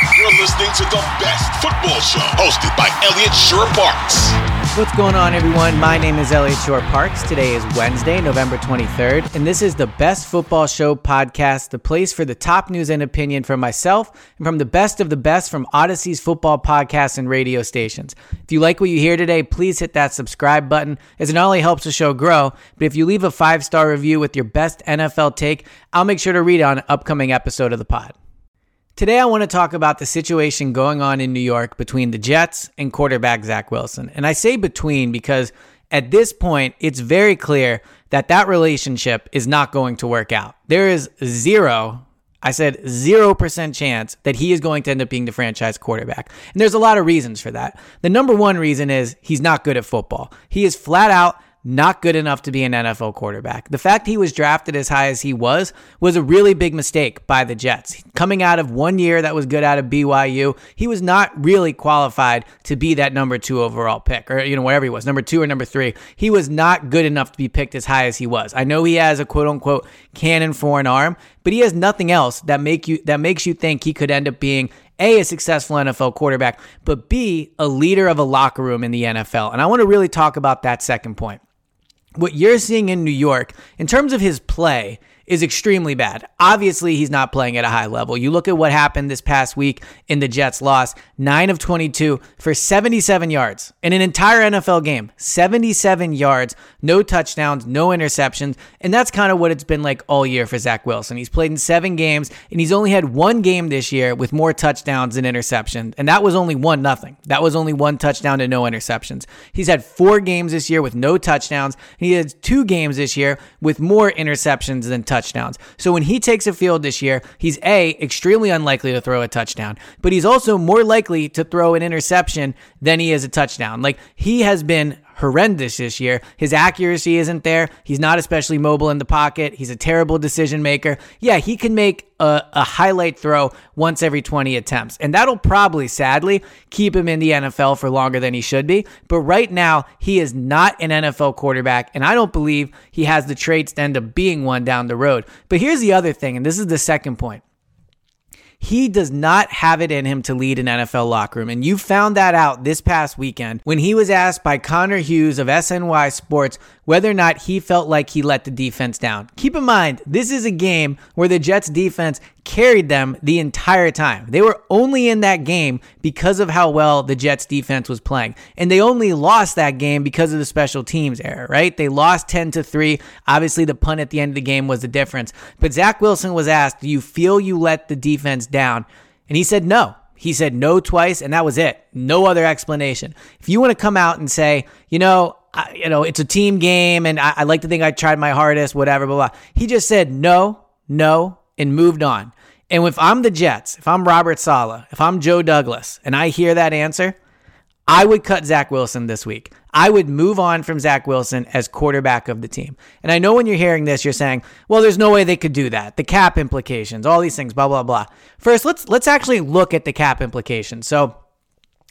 You're listening to the best football show hosted by Elliot Shorr-Parks. What's going on, everyone? My name is Elliot Shorr-Parks. Today is Wednesday, November 23rd, and this is the Best Football Show podcast, the place for the top news and opinion from myself and from the best of the best from Audacy's football podcasts and radio stations. If you like what you hear today, please hit that subscribe button, as it not only helps the show grow, but if you leave a five star review with your best NFL take, I'll make sure to read on an upcoming episode of the pod. Today, I want to talk about the situation going on in New York between the Jets and quarterback Zach Wilson. And I say between because at this point, it's very clear that that relationship is not going to work out. There is zero, I said 0% chance that he is going to end up being the franchise quarterback. And there's a lot of reasons for that. The number one reason is he's not good at football. He is flat out not good enough to be an NFL quarterback. The fact he was drafted as high as he was was a really big mistake by the Jets. Coming out of one year that was good out of BYU, he was not really qualified to be that number two overall pick, or you know whatever he was, number two or number three. He was not good enough to be picked as high as he was. I know he has a quote unquote cannon for an arm, but he has nothing else that make you that makes you think he could end up being a, a successful NFL quarterback, but B, a leader of a locker room in the NFL. And I want to really talk about that second point what you're seeing in New York in terms of his play is extremely bad. Obviously, he's not playing at a high level. You look at what happened this past week in the Jets' loss 9 of 22 for 77 yards in an entire NFL game. 77 yards, no touchdowns, no interceptions. And that's kind of what it's been like all year for Zach Wilson. He's played in seven games, and he's only had one game this year with more touchdowns than interceptions. And that was only one nothing. That was only one touchdown and no interceptions. He's had four games this year with no touchdowns, and he has two games this year with more interceptions than touchdowns touchdowns. So when he takes a field this year, he's A, extremely unlikely to throw a touchdown, but he's also more likely to throw an interception than he is a touchdown. Like he has been horrendous this year. His accuracy isn't there. He's not especially mobile in the pocket. He's a terrible decision maker. Yeah, he can make a, a, highlight throw once every 20 attempts. And that'll probably, sadly, keep him in the NFL for longer than he should be. But right now, he is not an NFL quarterback. And I don't believe he has the traits to end up being one down the road. But here's the other thing, and this is the second point. He does not have it in him to lead an NFL locker room. And you found that out this past weekend when he was asked by Connor Hughes of SNY Sports whether or not he felt like he let the defense down. Keep in mind, this is a game where the Jets defense carried them the entire time. They were only in that game because of how well the Jets defense was playing. And they only lost that game because of the special teams error, right? They lost 10 to 3. Obviously, the punt at the end of the game was the difference. But Zach Wilson was asked, Do you feel you let the defense down? And he said no. He said no twice, and that was it. No other explanation. If you want to come out and say, you know, I, you know, it's a team game, and I, I like to think I tried my hardest, whatever, blah, blah. He just said no, no, and moved on. And if I'm the Jets, if I'm Robert Saleh, if I'm Joe Douglas, and I hear that answer, I would cut Zach Wilson this week. I would move on from Zach Wilson as quarterback of the team. And I know when you're hearing this, you're saying, well, there's no way they could do that. The cap implications, all these things, blah, blah, blah. First, let's let's actually look at the cap implications. So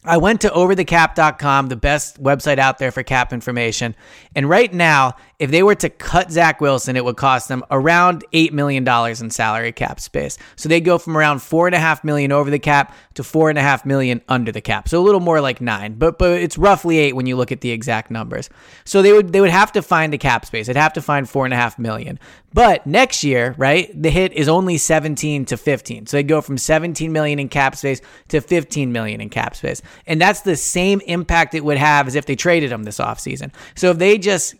I went to overthecap.com, the best website out there for cap information. And right now, if they were to cut Zach Wilson, it would cost them around $8 million in salary cap space. So they go from around 4.5 million over the cap to 4.5 million under the cap. So a little more like nine, but, but it's roughly eight when you look at the exact numbers. So they would, they would have to find the cap space. They'd have to find 4.5 million. But next year, right, the hit is only 17 to 15. So they go from 17 million in cap space to 15 million in cap space. And that's the same impact it would have as if they traded him this offseason. So if they just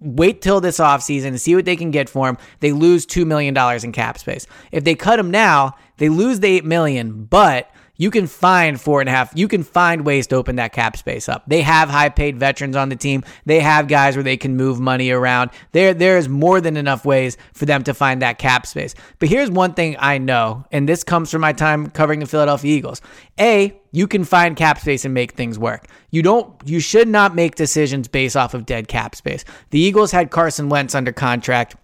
wait till this offseason and see what they can get for him, they lose $2 million in cap space. If they cut him now, they lose the 8 million, but you can find four and a half. You can find ways to open that cap space up. They have high paid veterans on the team. They have guys where they can move money around. There, there is more than enough ways for them to find that cap space. But here's one thing I know, and this comes from my time covering the Philadelphia Eagles. A, you can find cap space and make things work. You don't you should not make decisions based off of dead cap space. The Eagles had Carson Wentz under contract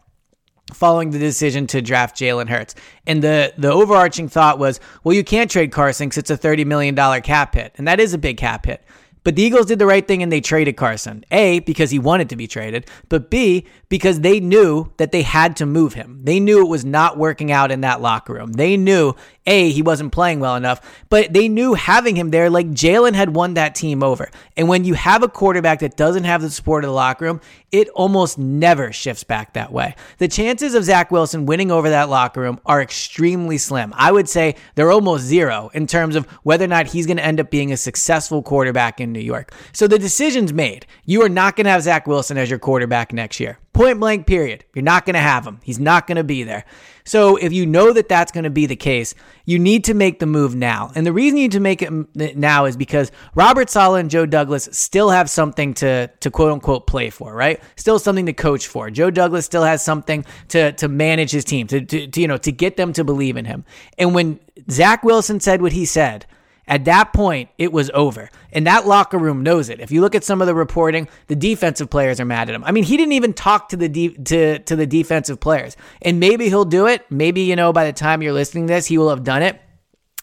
following the decision to draft Jalen Hurts. And the the overarching thought was, well, you can't trade Carson because it's a $30 million cap hit. And that is a big cap hit. But the Eagles did the right thing and they traded Carson. A, because he wanted to be traded, but B, because they knew that they had to move him. They knew it was not working out in that locker room. They knew a, he wasn't playing well enough, but they knew having him there, like Jalen had won that team over. And when you have a quarterback that doesn't have the support of the locker room, it almost never shifts back that way. The chances of Zach Wilson winning over that locker room are extremely slim. I would say they're almost zero in terms of whether or not he's going to end up being a successful quarterback in New York. So the decision's made. You are not going to have Zach Wilson as your quarterback next year. Point blank, period. You're not going to have him. He's not going to be there. So if you know that that's going to be the case, you need to make the move now. And the reason you need to make it now is because Robert Saleh and Joe Douglas still have something to to quote unquote play for, right? Still something to coach for. Joe Douglas still has something to to manage his team, to, to, to you know, to get them to believe in him. And when Zach Wilson said what he said, at that point, it was over. And that locker room knows it. If you look at some of the reporting, the defensive players are mad at him. I mean, he didn't even talk to the de- to to the defensive players. And maybe he'll do it. Maybe, you know, by the time you're listening to this, he will have done it.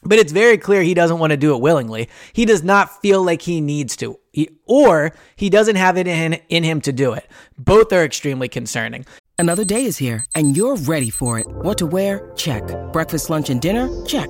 But it's very clear he doesn't want to do it willingly. He does not feel like he needs to, or he doesn't have it in, in him to do it. Both are extremely concerning. Another day is here, and you're ready for it. What to wear? Check. Breakfast, lunch, and dinner? Check.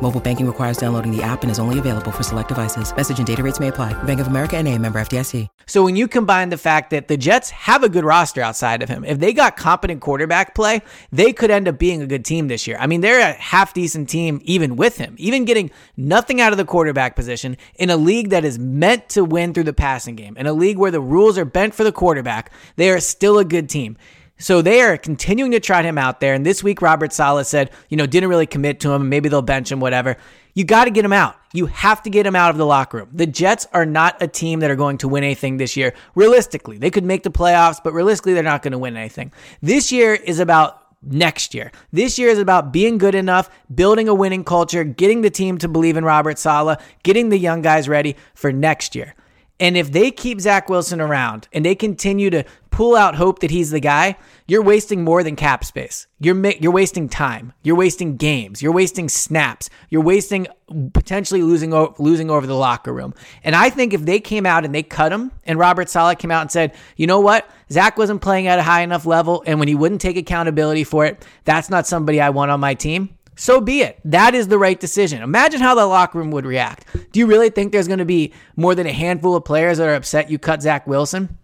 Mobile banking requires downloading the app and is only available for select devices. Message and data rates may apply. Bank of America and a member FDIC. So when you combine the fact that the Jets have a good roster outside of him, if they got competent quarterback play, they could end up being a good team this year. I mean, they're a half decent team even with him, even getting nothing out of the quarterback position in a league that is meant to win through the passing game, in a league where the rules are bent for the quarterback. They are still a good team. So they are continuing to trot him out there. And this week, Robert Saleh said, you know, didn't really commit to him. Maybe they'll bench him, whatever. You got to get him out. You have to get him out of the locker room. The Jets are not a team that are going to win anything this year. Realistically, they could make the playoffs, but realistically, they're not going to win anything. This year is about next year. This year is about being good enough, building a winning culture, getting the team to believe in Robert Saleh, getting the young guys ready for next year. And if they keep Zach Wilson around and they continue to pull out hope that he's the guy, you're wasting more than cap space. You're you're wasting time. You're wasting games. You're wasting snaps. You're wasting potentially losing losing over the locker room. And I think if they came out and they cut him, and Robert Saleh came out and said, you know what, Zach wasn't playing at a high enough level, and when he wouldn't take accountability for it, that's not somebody I want on my team so be it. That is the right decision. Imagine how the locker room would react. Do you really think there's going to be more than a handful of players that are upset you cut Zach Wilson?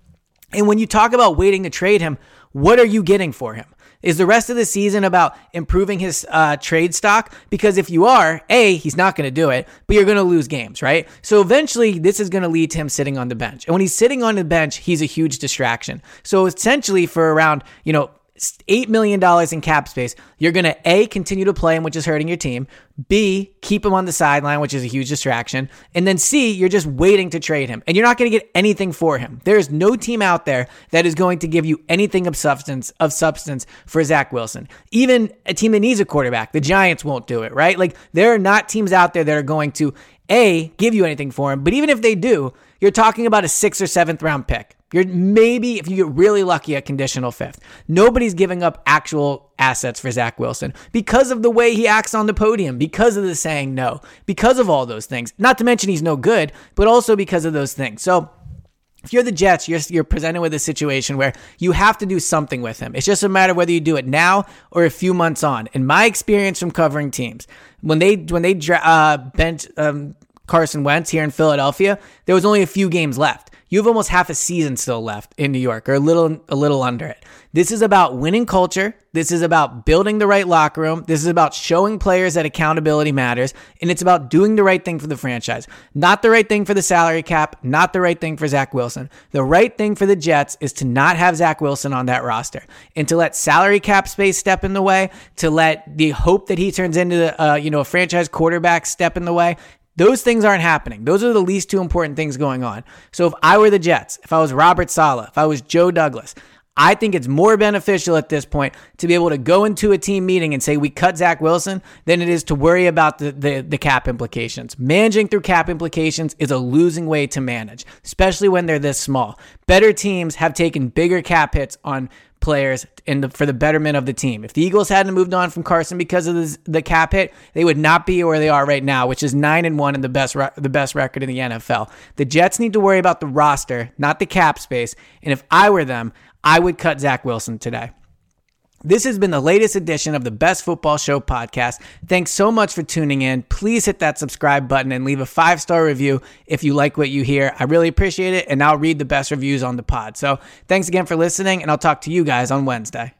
And when you talk about waiting to trade him, what are you getting for him? Is the rest of the season about improving his uh, trade stock? Because if you are, A, he's not going to do it, but you're going to lose games, right? So eventually, this is going to lead to him sitting on the bench. And when he's sitting on the bench, he's a huge distraction. So essentially, for around, you know, $8 million in cap space, you're going to A, continue to play him, which is hurting your team. B, keep him on the sideline, which is a huge distraction. And then C, you're just waiting to trade him. And you're not going to get anything for him. There is no team out there that is going to give you anything of substance of substance for Zach Wilson. Even a team that needs a quarterback, the Giants won't do it, right? Like there are not teams out there that are going to A, give you anything for him. But even if they do, you're talking about a sixth or seventh round pick. You're maybe, if you get really lucky, a conditional fifth. Nobody's giving up actual assets for Zach Wilson because of the way he acts on the podium, because of the saying no, because of all those things. Not to mention he's no good, but also because of those things. So, if you're the Jets, you're, you're presented with a situation where you have to do something with him. It's just a matter whether you do it now or a few months on. In my experience from covering teams, when they when they uh, bent um, Carson Wentz here in Philadelphia, there was only a few games left. You have almost half a season still left in New York, or a little a little under it. This is about winning culture. This is about building the right locker room. This is about showing players that accountability matters, and it's about doing the right thing for the franchise. Not the right thing for the salary cap, not the right thing for Zach Wilson. The right thing for the Jets is to not have Zach Wilson on that roster and to let salary cap space step in the way, to let the hope that he turns into uh, you know a franchise quarterback step in the way. Those things aren't happening. Those are the least two important things going on. So if I were the Jets, if I was Robert Saleh, if I was Joe Douglas, I think it's more beneficial at this point to be able to go into a team meeting and say we cut Zach Wilson than it is to worry about the, the, the, cap implications. Managing through cap implications is a losing way to manage, especially when they're this small. Better teams have taken bigger cap hits on players in the, for the betterment of the team. If the Eagles hadn't moved on from Carson because of the, the cap hit, they would not be where they are right now, which is nine and one and the best the best record in the NFL. The Jets need to worry about the roster, not the cap space. And if I were them, I would cut Zach Wilson today. This has been the latest edition of the Best Football Show podcast. Thanks so much for tuning in. Please hit that subscribe button and leave a five star review if you like what you hear. I really appreciate it, and I'll read the best reviews on the pod. So thanks again for listening, and I'll talk to you guys on Wednesday.